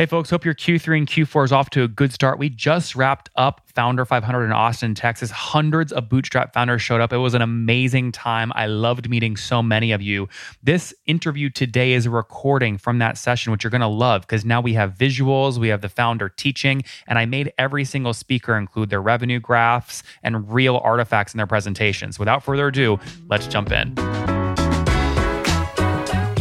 Hey, folks, hope your Q3 and Q4 is off to a good start. We just wrapped up Founder 500 in Austin, Texas. Hundreds of Bootstrap founders showed up. It was an amazing time. I loved meeting so many of you. This interview today is a recording from that session, which you're going to love because now we have visuals, we have the founder teaching, and I made every single speaker include their revenue graphs and real artifacts in their presentations. Without further ado, let's jump in.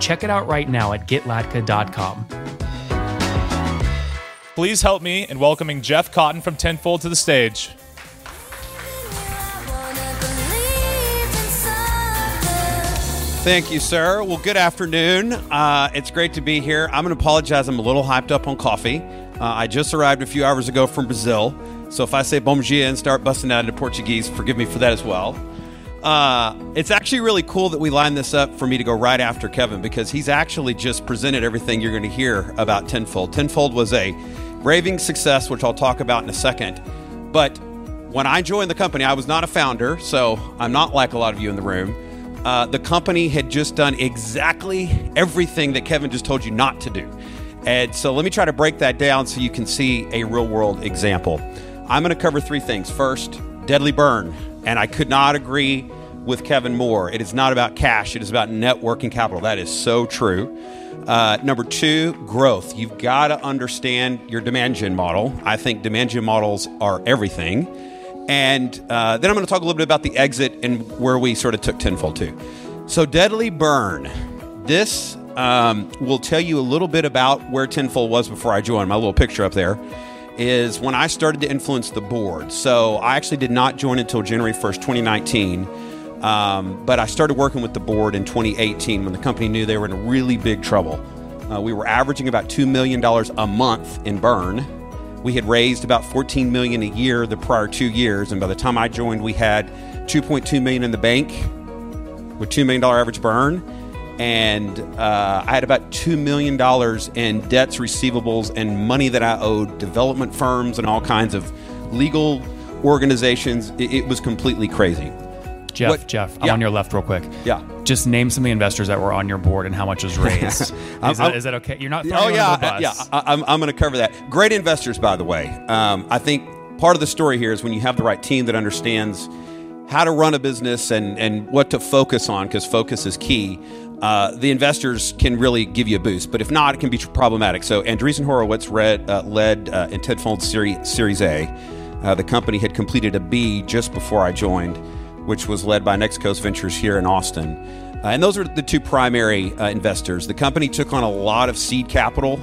Check it out right now at getlatka.com. Please help me in welcoming Jeff Cotten from Tenfold to the stage. Thank you, sir. Well, good afternoon. Uh, it's great to be here. I'm going to apologize. I'm a little hyped up on coffee. Uh, I just arrived a few hours ago from Brazil. So if I say bom dia and start busting out into Portuguese, forgive me for that as well. Uh, it's actually really cool that we lined this up for me to go right after Kevin because he's actually just presented everything you're going to hear about Tenfold. Tenfold was a raving success, which I'll talk about in a second. But when I joined the company, I was not a founder, so I'm not like a lot of you in the room. Uh, the company had just done exactly everything that Kevin just told you not to do. And so let me try to break that down so you can see a real world example. I'm going to cover three things. First, deadly burn. And I could not agree with Kevin more. It is not about cash, it is about net working capital. That is so true. Uh, number two, growth. You've got to understand your demand gen model. I think demand gen models are everything. And uh, then I'm going to talk a little bit about the exit and where we sort of took tenfold to. So, Deadly Burn. This um, will tell you a little bit about where tenfold was before I joined. My little picture up there is when I started to influence the board. So, I actually did not join until January 1st, 2019. Um, but I started working with the board in 2018 when the company knew they were in really big trouble. Uh, we were averaging about $2 million a month in burn we had raised about 14 million a year the prior two years, and by the time I joined, we had 2.2 million in the bank with two million dollar average burn, and uh, I had about two million dollars in debts, receivables, and money that I owed development firms and all kinds of legal organizations. It, it was completely crazy. Jeff, What- Jeff, I'm yeah. on your left real quick. Yeah. Just name some of the investors that were on your board and how much was raised. is, I'm- that, I'm- is that okay? You're not Oh yeah, I- yeah. I, I'm, I'm going to cover that. Great investors, by the way. Um, I think part of the story here is when you have the right team that understands how to run a business and and what to focus on, because focus is key. Uh, the investors can really give you a boost, but if not, it can be problematic. So Andreessen Horowitz read, uh, led uh, in Tenfold Series, Series A. Uh, the company had completed a B just before I joined, which was led by Next Coast Ventures here in Austin. Uh, and those are the two primary uh, investors. The company took on a lot of seed capital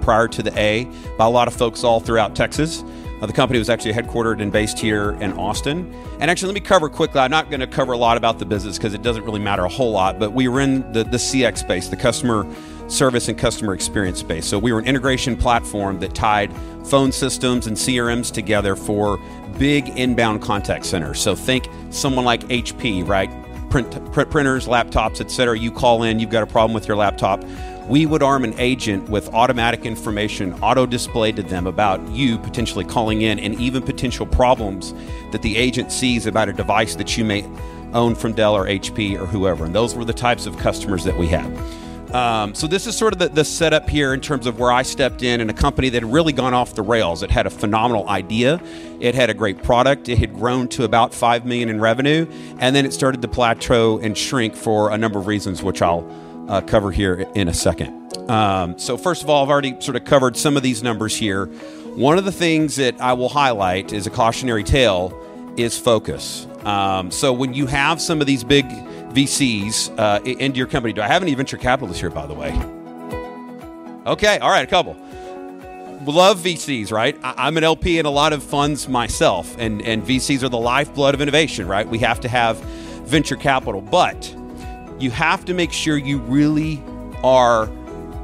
prior to the A by a lot of folks all throughout Texas. Uh, the company was actually headquartered and based here in Austin. And actually, let me cover quickly. I'm not going to cover a lot about the business because it doesn't really matter a whole lot, but we were in the, the CX space, the customer service and customer experience space. So we were an integration platform that tied phone systems and CRMs together for big inbound contact centers. So think someone like HP, right? Print, print printers, laptops, etc. You call in, you've got a problem with your laptop. We would arm an agent with automatic information auto displayed to them about you potentially calling in and even potential problems that the agent sees about a device that you may own from Dell or HP or whoever. And those were the types of customers that we had. Um, so this is sort of the, the setup here in terms of where I stepped in in a company that had really gone off the rails. It had a phenomenal idea, it had a great product, it had grown to about five million in revenue, and then it started to plateau and shrink for a number of reasons, which I'll uh, cover here in a second. Um, so first of all, I've already sort of covered some of these numbers here. One of the things that I will highlight is a cautionary tale is focus. Um, so when you have some of these big VCs uh, into your company, do I have any venture capitalists here, by the way? Okay, all right, a couple. Love VCs, right? I- I'm an LP in a lot of funds myself, and, and VCs are the lifeblood of innovation, right? We have to have venture capital, but you have to make sure you really are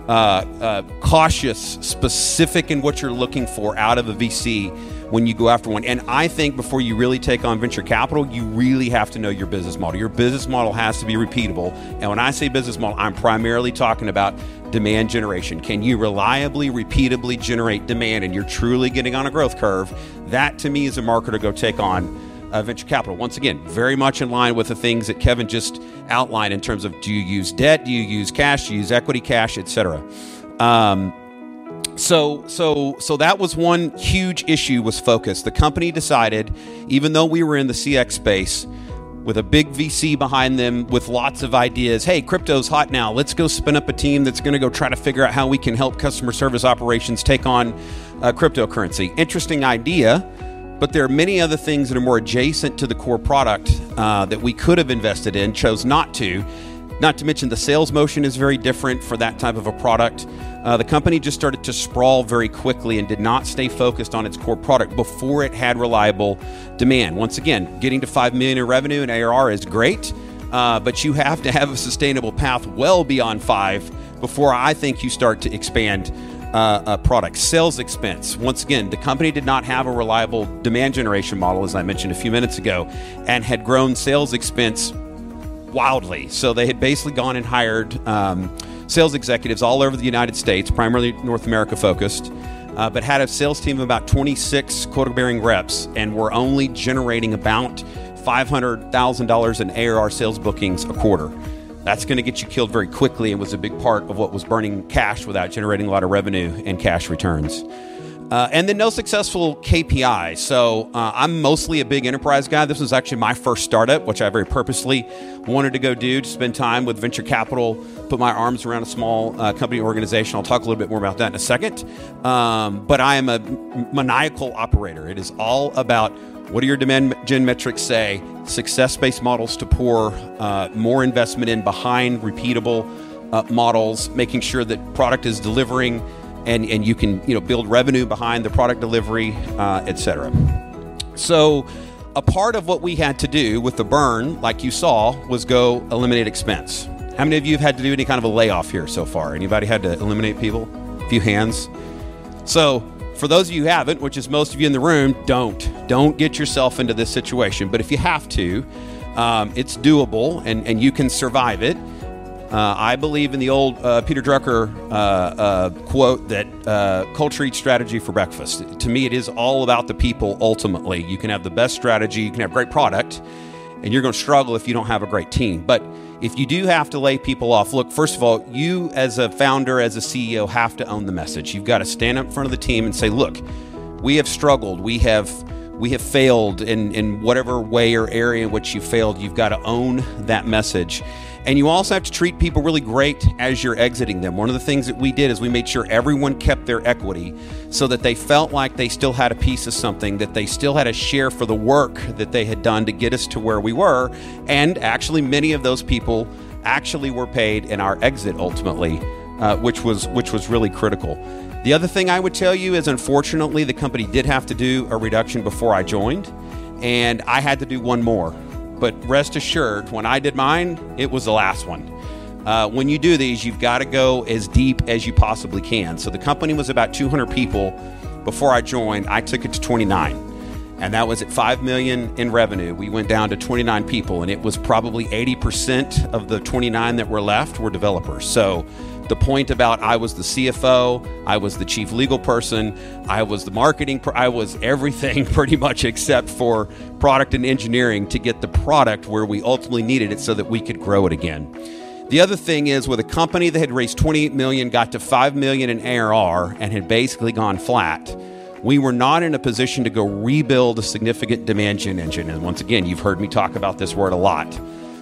uh, uh, cautious, specific in what you're looking for out of a VC when you go after one. And I think before you really take on venture capital, you really have to know your business model. Your business model has to be repeatable. And when I say business model, I'm primarily talking about demand generation. Can you reliably, repeatably generate demand and you're truly getting on a growth curve? That to me is a marker to go take on uh, venture capital. Once again, very much in line with the things that Kevin just outlined in terms of do you use debt, do you use cash, do you use equity cash, etc. Um, so so so that was one huge issue was focus. The company decided, even though we were in the CX space with a big VC behind them with lots of ideas. Hey, crypto's hot now. Let's go spin up a team that's going to go try to figure out how we can help customer service operations take on uh, cryptocurrency. Interesting idea, but there are many other things that are more adjacent to the core product uh, that we could have invested in, chose not to. Not to mention the sales motion is very different for that type of a product. Uh, the company just started to sprawl very quickly and did not stay focused on its core product before it had reliable demand. Once again, getting to five million in revenue and ARR is great, uh, but you have to have a sustainable path well beyond five before I think you start to expand uh, product. Sales expense. Once again, the company did not have a reliable demand generation model, as I mentioned a few minutes ago, and had grown sales expense wildly. So they had basically gone and hired um, sales executives all over the United States, primarily North America focused, uh, but had a sales team of about 26 quota bearing reps and were only generating about $500,000 in ARR sales bookings a quarter. That's going to get you killed very quickly and was a big part of what was burning cash without generating a lot of revenue and cash returns. Uh, and then no successful KPI. So uh, I'm mostly a big enterprise guy. This was actually my first startup, which I very purposely wanted to go do to spend time with venture capital, put my arms around a small uh, company organization. I'll talk a little bit more about that in a second. Um, but I am a maniacal operator. It is all about what do your demand gen metrics say? Success based models to pour uh, more investment in behind repeatable uh, models, making sure that product is delivering and, and you can you know build revenue behind the product delivery, uh, etc. So a part of what we had to do with the burn, like you saw, was go eliminate expense. How many of you have had to do any kind of a layoff here so far? Anybody had to eliminate people? A few hands. So for those of you who haven't, which is most of you in the room, don't. Don't get yourself into this situation. But if you have to, um, it's doable and, and you can survive it. Uh, I believe in the old uh, Peter Drucker uh, uh quote that uh, culture eats strategy for breakfast. To me, it is all about the people ultimately. You can have the best strategy, you can have great product, and you're going to struggle if you don't have a great team. But if you do have to lay people off, look, first of all, you as a founder, as a CEO, have to own the message. You've got to stand up in front of the team and say, look, we have struggled. We have we have failed in, in whatever way or area in which you failed. You've got to own that message. And you also have to treat people really great as you're exiting them. One of the things that we did is we made sure everyone kept their equity so that they felt like they still had a piece of something, that they still had a share for the work that they had done to get us to where we were. And actually, many of those people actually were paid in our exit ultimately, uh, which was which was really critical. The other thing I would tell you is, unfortunately, the company did have to do a reduction before I joined, and I had to do one more. But rest assured, when I did mine, it was the last one. Uh, when you do these, you've got to go as deep as you possibly can. So the company was about 200 people before I joined. I took it to 29, and that was at 5 million in revenue. We went down to 29 people, and it was probably 80% of the 29 that were left were developers. So the point about I was the CFO, I was the chief legal person, I was the marketing, I was everything pretty much except for product and engineering to get the product where we ultimately needed it so that we could grow it again. The other thing is with a company that had raised 28 million, got to 5 million in ARR and had basically gone flat, we were not in a position to go rebuild a significant demand gen engine. And once again, you've heard me talk about this word a lot.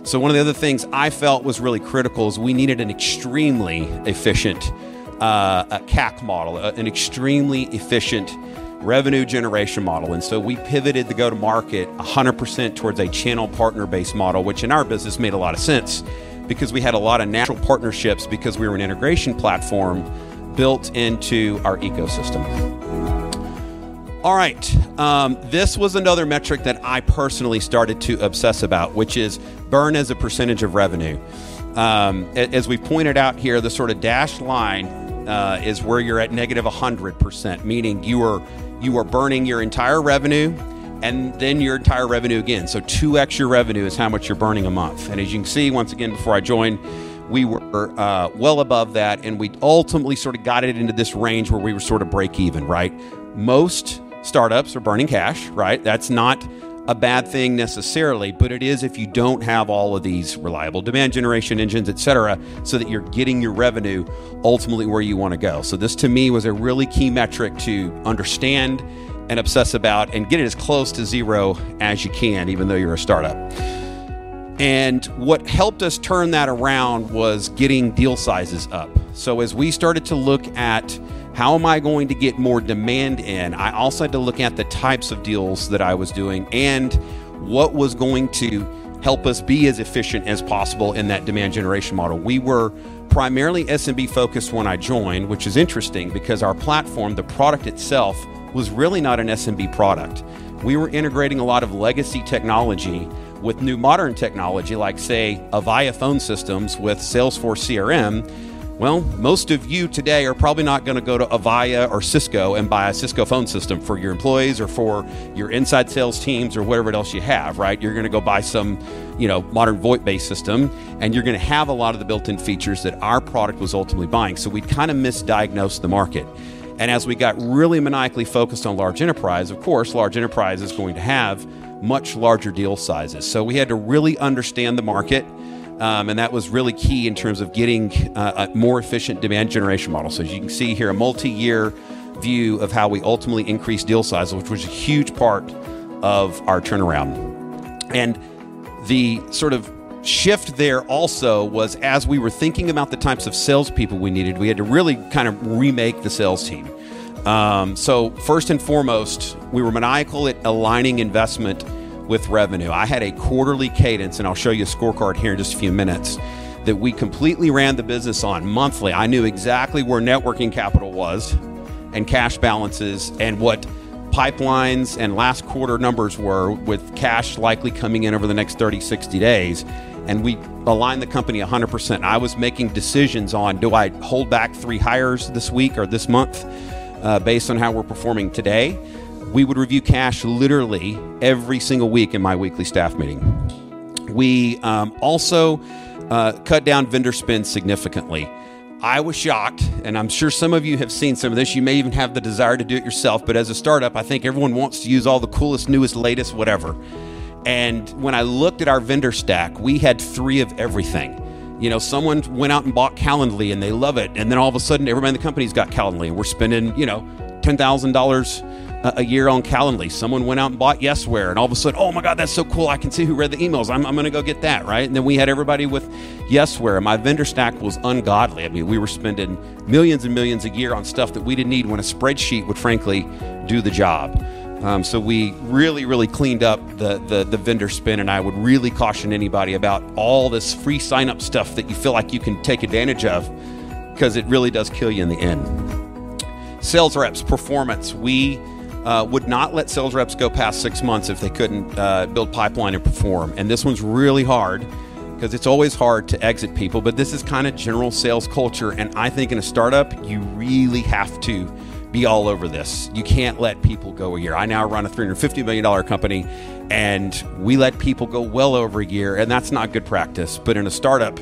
So, one of the other things I felt was really critical is we needed an extremely efficient uh, CAC model, an extremely efficient revenue generation model. And so we pivoted the go to market 100% towards a channel partner based model, which in our business made a lot of sense because we had a lot of natural partnerships because we were an integration platform built into our ecosystem. All right. Um, this was another metric that I personally started to obsess about, which is burn as a percentage of revenue. Um, as we pointed out here, the sort of dashed line uh, is where you're at negative 100%, meaning you are you are burning your entire revenue and then your entire revenue again. So 2x your revenue is how much you're burning a month. And as you can see, once again, before I joined, we were uh, well above that, and we ultimately sort of got it into this range where we were sort of break even, right? Most startups are burning cash, right? That's not a bad thing necessarily, but it is if you don't have all of these reliable demand generation engines, et cetera, so that you're getting your revenue ultimately where you want to go. So, this to me was a really key metric to understand and obsess about and get it as close to zero as you can, even though you're a startup. And what helped us turn that around was getting deal sizes up. So, as we started to look at how am I going to get more demand in? I also had to look at the types of deals that I was doing and what was going to help us be as efficient as possible in that demand generation model. We were primarily SMB focused when I joined, which is interesting because our platform, the product itself, was really not an SMB product. We were integrating a lot of legacy technology with new modern technology, like, say, Avaya phone systems with Salesforce CRM well, most of you today are probably not going to go to Avaya or Cisco and buy a Cisco phone system for your employees or for your inside sales teams or whatever else you have, right? You're going to go buy some, you know, modern VoIP-based system, and you're going to have a lot of the built-in features that our product was ultimately buying. So we kind of misdiagnosed the market. And as we got really maniacally focused on large enterprise, of course, large enterprise is going to have much larger deal sizes. So we had to really understand the market um, and that was really key in terms of getting uh, a more efficient demand generation model. So as you can see here, a multi-year view of how we ultimately increased deal size, which was a huge part of our turnaround. And the sort of shift there also was as we were thinking about the types of salespeople we needed, we had to really kind of remake the sales team. Um, so, first and foremost, we were maniacal at aligning investment with revenue. I had a quarterly cadence, and I'll show you a scorecard here in just a few minutes, that we completely ran the business on monthly. I knew exactly where net working capital was and cash balances and what pipelines and last quarter numbers were with cash likely coming in over the next 30, 60 days. And we aligned the company 100%. I was making decisions on do I hold back three hires this week or this month uh, based on how we're performing today? we would review cash literally every single week in my weekly staff meeting. We um, also uh, cut down vendor spend significantly. I was shocked, and I'm sure some of you have seen some of this. You may even have the desire to do it yourself, but as a startup, I think everyone wants to use all the coolest, newest, latest, whatever. And when I looked at our vendor stack, we had three of everything. You know, someone went out and bought Calendly and they love it, and then all of a sudden, everybody in the company's got Calendly, and we're spending, you know, ten thousand dollars a year on Calendly. Someone went out and bought Yesware, and all of a sudden, oh my God, that's so cool. I can see who read the emails. I'm, I'm going to go get that, right? And then we had everybody with Yesware. My vendor stack was ungodly. I mean, we were spending millions and millions a year on stuff that we didn't need when a spreadsheet would frankly do the job. Um, so we really, really cleaned up the, the, the vendor spin, and I would really caution anybody about all this free sign up stuff that you feel like you can take advantage of because it really does kill you in the end. Sales reps, performance. We uh, would not let sales reps go past six months if they couldn't uh, build pipeline and perform. And this one's really hard because it's always hard to exit people, but this is kind of general sales culture. And I think in a startup, you really have to be all over this. You can't let people go a year. I now run a $350 million company and we let people go well over a year, and that's not good practice. But in a startup,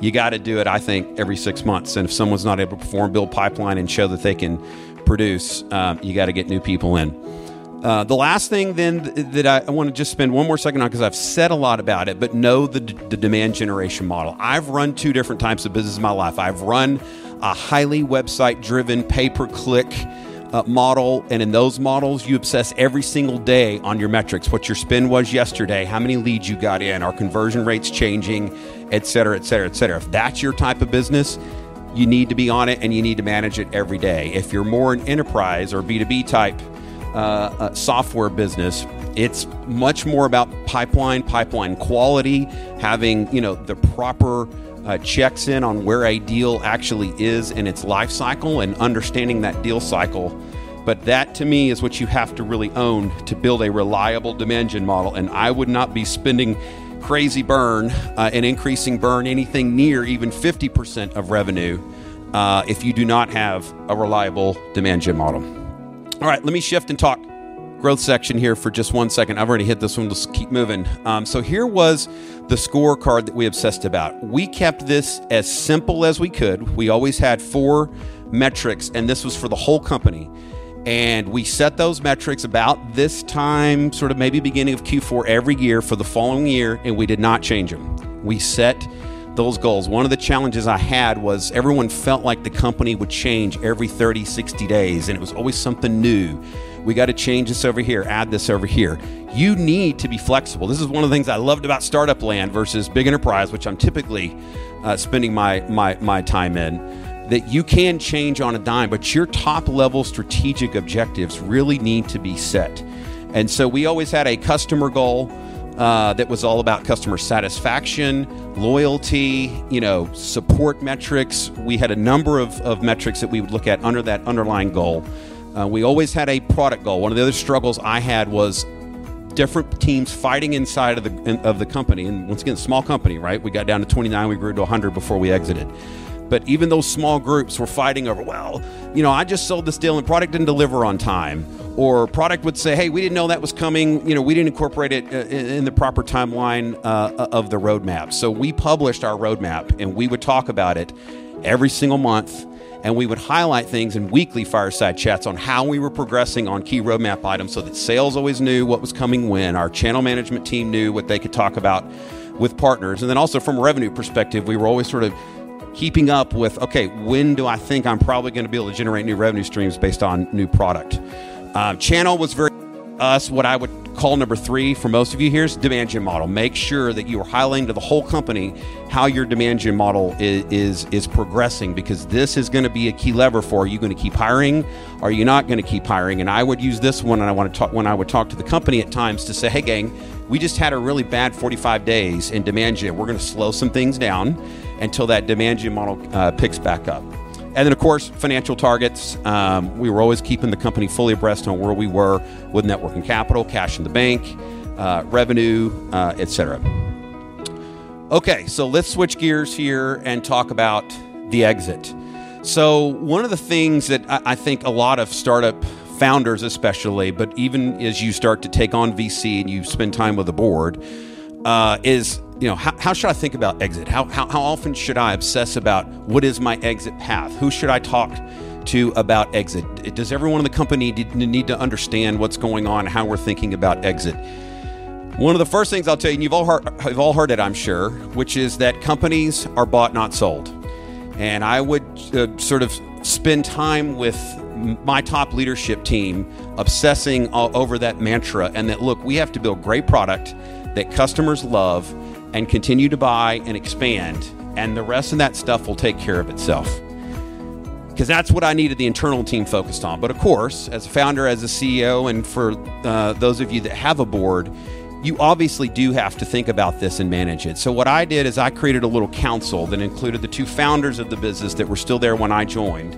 you got to do it, I think, every six months. And if someone's not able to perform, build pipeline, and show that they can produce, um, you got to get new people in. Uh, the last thing then that I, want to just spend one more second on because I've said a lot about it, but know the, the demand generation model. I've run two different types of business in my life. I've run a highly website driven pay per click uh, model, and in those models, you obsess every single day on your metrics what your spend was yesterday, how many leads you got in, are conversion rates changing, et cetera, et cetera, et cetera. If that's your type of business, you need to be on it and you need to manage it every day. If you're more an enterprise or B2B type uh, uh, software business, it's much more about pipeline, pipeline quality, having you know the proper uh, checks in on where a deal actually is in its life cycle and understanding that deal cycle. But that to me is what you have to really own to build a reliable demand gen model. And I would not be spending crazy burn uh, and increasing burn anything near even 50% of revenue uh, if you do not have a reliable demand gen model. All right, let me shift and talk growth section here for just one second. I've already hit this one. Let's keep moving. Um, so here was the scorecard that we obsessed about. We kept this as simple as we could. We always had four metrics, and this was for the whole company. And we set those metrics about this time, sort of maybe beginning of Q4 every year for the following year, and we did not change them. We set those goals. One of the challenges I had was everyone felt like the company would change every 30, 60 days, and it was always something new we got to change this over here, add this over here. You need to be flexible. This is one of the things I loved about startup land versus big enterprise, which I'm typically uh, spending my, my, my time in. That you can change on a dime, but your top level strategic objectives really need to be set. And so we always had a customer goal uh, that was all about customer satisfaction, loyalty, you know, support metrics. We had a number of, of metrics that we would look at under that underlying goal. Uh, we always had a product goal. One of the other struggles I had was different teams fighting inside of the of the company. And once again, small company, right? We got down to 29, we grew to 100 before we exited. But even those small groups were fighting over, well, you know, I just sold this deal and product didn't deliver on time. Or product would say, hey, we didn't know that was coming. You know, we didn't incorporate it uh, in the proper timeline uh, of the roadmap. So we published our roadmap and we would talk about it every single month and we would highlight things in weekly fireside chats on how we were progressing on key roadmap items so that sales always knew what was coming when, our channel management team knew what they could talk about with partners. And then also from a revenue perspective, we were always sort of keeping up with okay, when do I think I'm probably going to be able to generate new revenue streams based on new product? Uh, channel was very us what I would call number three for most of you here is demand gen model. Make sure that you are highlighting to the whole company how your demand gen model is is, is progressing because this is going to be a key lever for are you going to keep hiring? Are you not going to keep hiring? And I would use this one and I want to talk when I would talk to the company at times to say, hey gang, we just had a really bad 45 days in demand gen. We're going to slow some things down until that demand gen model uh, picks back up. And then, of course, financial targets. Um, we were always keeping the company fully abreast on where we were with net working capital, cash in the bank, uh, revenue, uh, etc. Okay, so let's switch gears here and talk about the exit. So, one of the things that I, I think a lot of startup founders, especially, but even as you start to take on VC and you spend time with the board, uh, is you know, how, how should I think about exit? How, how, how often should I obsess about what is my exit path? Who should I talk to about exit? Does everyone in the company need to understand what's going on, how we're thinking about exit? One of the first things I'll tell you, and you've all heard, you've all heard it, I'm sure, which is that companies are bought, not sold. And I would uh, sort of spend time with my top leadership team obsessing over that mantra and that look, we have to build great product that customers love and continue to buy and expand, and the rest of that stuff will take care of itself. Because that's what I needed the internal team focused on. But of course, as a founder, as a CEO, and for uh, those of you that have a board, you obviously do have to think about this and manage it. So, what I did is I created a little council that included the two founders of the business that were still there when I joined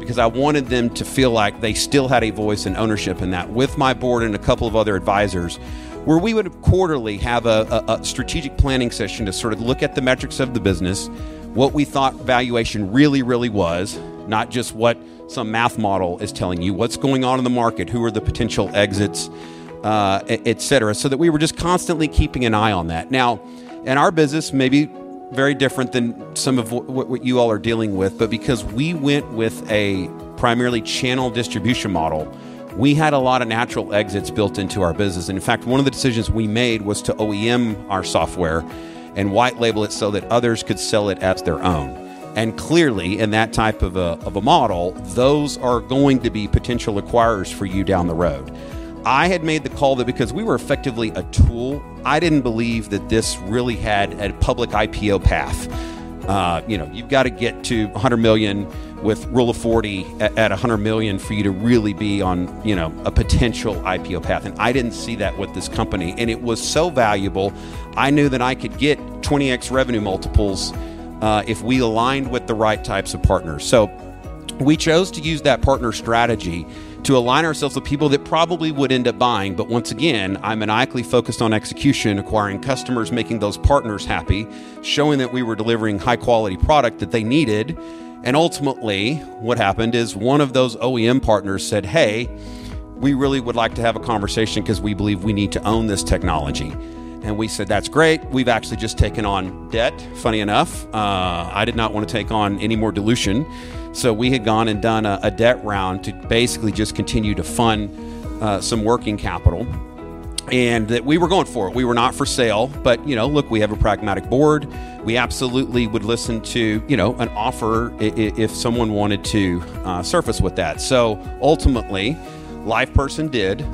because I wanted them to feel like they still had a voice and ownership in that with my board and a couple of other advisors where we would quarterly have a, a, a, strategic planning session to sort of look at the metrics of the business, what we thought valuation really, really was, not just what some math model is telling you, what's going on in the market, who are the potential exits, uh, et cetera, so that we were just constantly keeping an eye on that. Now, in our business, maybe very different than some of what, what you all are dealing with, but because we went with a primarily channel distribution model, we had a lot of natural exits built into our business. And in fact, one of the decisions we made was to OEM our software and white label it so that others could sell it as their own. And clearly, in that type of a, of a model, those are going to be potential acquirers for you down the road. I had made the call that because we were effectively a tool, I didn't believe that this really had a public IPO path. Uh, you know, you've got to get to 100 million with rule of 40 at, at 100 million for you to really be on you know a potential ipo path and i didn't see that with this company and it was so valuable i knew that i could get 20x revenue multiples uh, if we aligned with the right types of partners so we chose to use that partner strategy to align ourselves with people that probably would end up buying. But once again, I'm maniacally focused on execution, acquiring customers, making those partners happy, showing that we were delivering high quality product that they needed. And ultimately, what happened is one of those OEM partners said, Hey, we really would like to have a conversation because we believe we need to own this technology. And we said, That's great. We've actually just taken on debt, funny enough. Uh, I did not want to take on any more dilution. So we had gone and done a, a debt round to basically just continue to fund uh, some working capital. And that we were going for it. We were not for sale, but you know, look, we have a pragmatic board. We absolutely would listen to you know an offer if someone wanted to uh, surface with that. So ultimately, LivePerson did.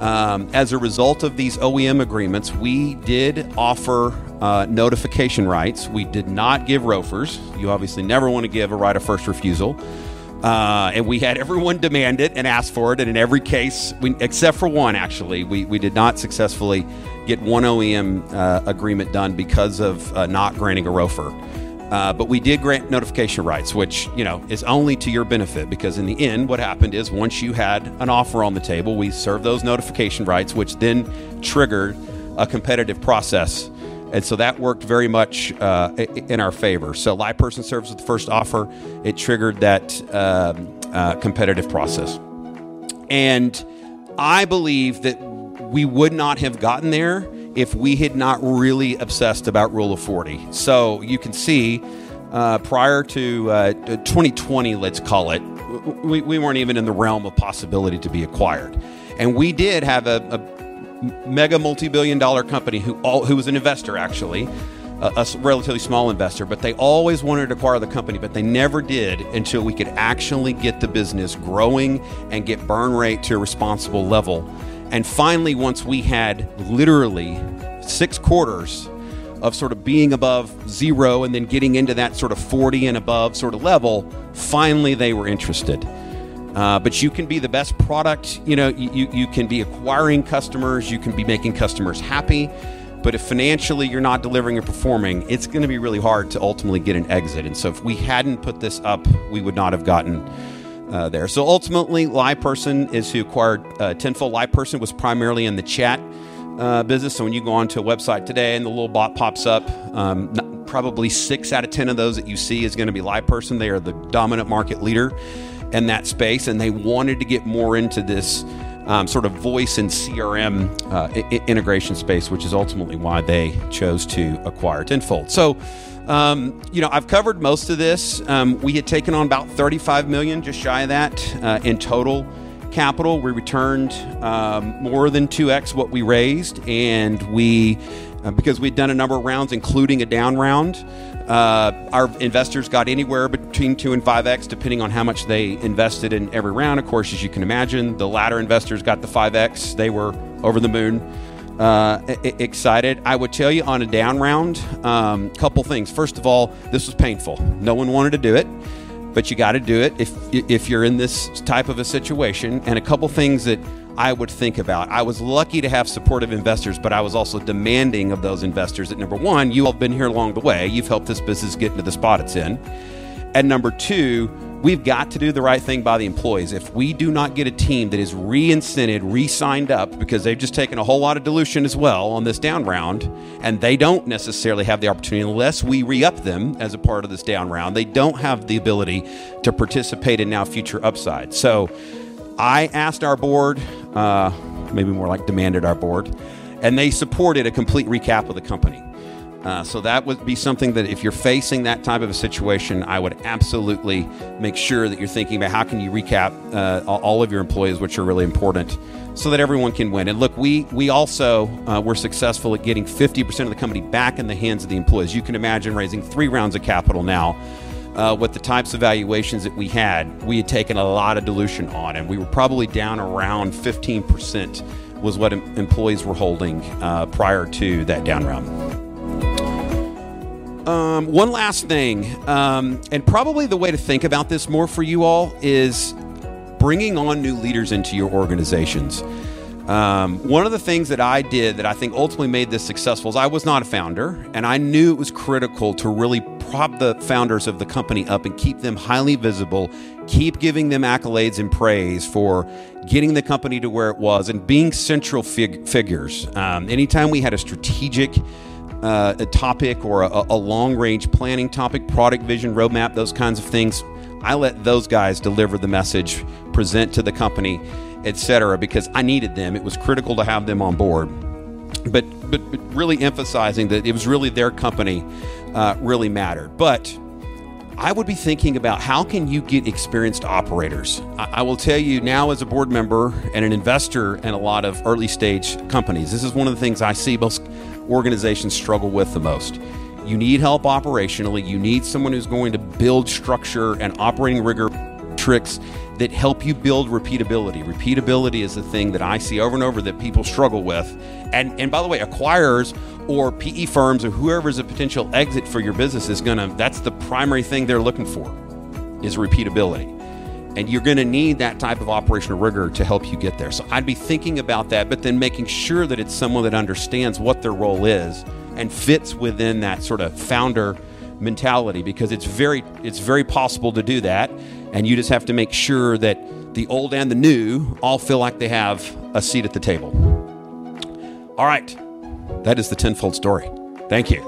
Um, as a result of these OEM agreements, we did offer uh, notification rights. We did not give ROFRs. You obviously never want to give a right of first refusal. Uh, and we had everyone demand it and ask for it. And in every case, we, except for one, actually, we, we did not successfully get one OEM uh, agreement done because of uh, not granting a ROFR. Uh, but we did grant notification rights, which you know is only to your benefit because in the end, what happened is once you had an offer on the table, we served those notification rights, which then triggered a competitive process, and so that worked very much uh, in our favor. So, LivePerson serves with the first offer; it triggered that um, uh, competitive process, and I believe that we would not have gotten there if we had not really obsessed about Rule of 40. So you can see uh, prior to uh, 2020, let's call it, we, we weren't even in the realm of possibility to be acquired. And we did have a, a mega multi billion dollar company who, all, who was an investor, actually. A, a relatively small investor, but they always wanted to acquire the company, but they never did until we could actually get the business growing and get burn rate to a responsible level and finally, once we had literally six quarters of sort of being above zero and then getting into that sort of 40 and above sort of level, finally they were interested. Uh, but you can be the best product, you know, you, you can be acquiring customers, you can be making customers happy. But if financially you're not delivering or performing, it's going to be really hard to ultimately get an exit. And so if we hadn't put this up, we would not have gotten uh, there. So ultimately, LivePerson is who acquired uh, Tenfold. LivePerson was primarily in the chat uh, business. So when you go onto a website today and the little bot pops up, um, probably six out of 10 of those that you see is going to be LivePerson. They are the dominant market leader in that space, and they wanted to get more into this. Um, sort of voice and CRM uh, I- integration space, which is ultimately why they chose to acquire Tenfold. So, um, you know, I've covered most of this. Um, we had taken on about 35 million, just shy of that, uh, in total capital. We returned um, more than 2x what we raised, and we, uh, because we'd done a number of rounds, including a down round, uh, our investors got anywhere between 2 and 5x, depending on how much they invested in every round. Of course, as you can imagine, the latter investors got the 5x. They were over the moon uh, excited. I would tell you on a down round, um, couple things. First of all, this was painful. No one wanted to do it, but you got to do it if if you're in this type of a situation. And a couple things that I would think about. I was lucky to have supportive investors, but I was also demanding of those investors that number one, you all have been here along the way. You've helped this business get into the spot it's in. And number two, we've got to do the right thing by the employees. If we do not get a team that is re-incented, re-signed up because they've just taken a whole lot of dilution as well on this down round, and they don't necessarily have the opportunity unless we re-up them as a part of this down round, they don't have the ability to participate in now future upside. So I asked our board, uh, maybe more like demanded our board, and they supported a complete recap of the company. Uh, so that would be something that if you're facing that type of a situation, I would absolutely make sure that you're thinking about how can you recap uh, all of your employees, which are really important, so that everyone can win. And look, we we also uh, were successful at getting 50% of the company back in the hands of the employees. You can imagine raising three rounds of capital now. Uh, with the types of valuations that we had, we had taken a lot of dilution on, and we were probably down around 15% was what em- employees were holding uh, prior to that down round. Um, one last thing, um, and probably the way to think about this more for you all is bringing on new leaders into your organizations. Um, one of the things that I did that I think ultimately made this successful is I was not a founder, and I knew it was critical to really prop the founders of the company up and keep them highly visible, keep giving them accolades and praise for getting the company to where it was and being central fig- figures. Um, anytime we had a strategic uh, a topic or a, a long range planning topic, product vision, roadmap, those kinds of things, I let those guys deliver the message, present to the company, etc. Because I needed them. It was critical to have them on board. But but, but really emphasizing that it was really their company uh, really mattered. But I would be thinking about how can you get experienced operators. I, I, will tell you now, as a board member and an investor in a lot of early stage companies, this is one of the things I see most organizations struggle with the most. You need help operationally. You need someone who's going to build structure and operating rigor tricks that help you build repeatability. Repeatability is the thing that I see over and over that people struggle with. And and by the way, acquirers or PE firms or whoever is a potential exit for your business is going to that's the primary thing they're looking for is repeatability. And you're going to need that type of operational rigor to help you get there. So I'd be thinking about that, but then making sure that it's someone that understands what their role is and fits within that sort of founder mentality because it's very it's very possible to do that and you just have to make sure that the old and the new all feel like they have a seat at the table. All right. That is the tenfold story. Thank you.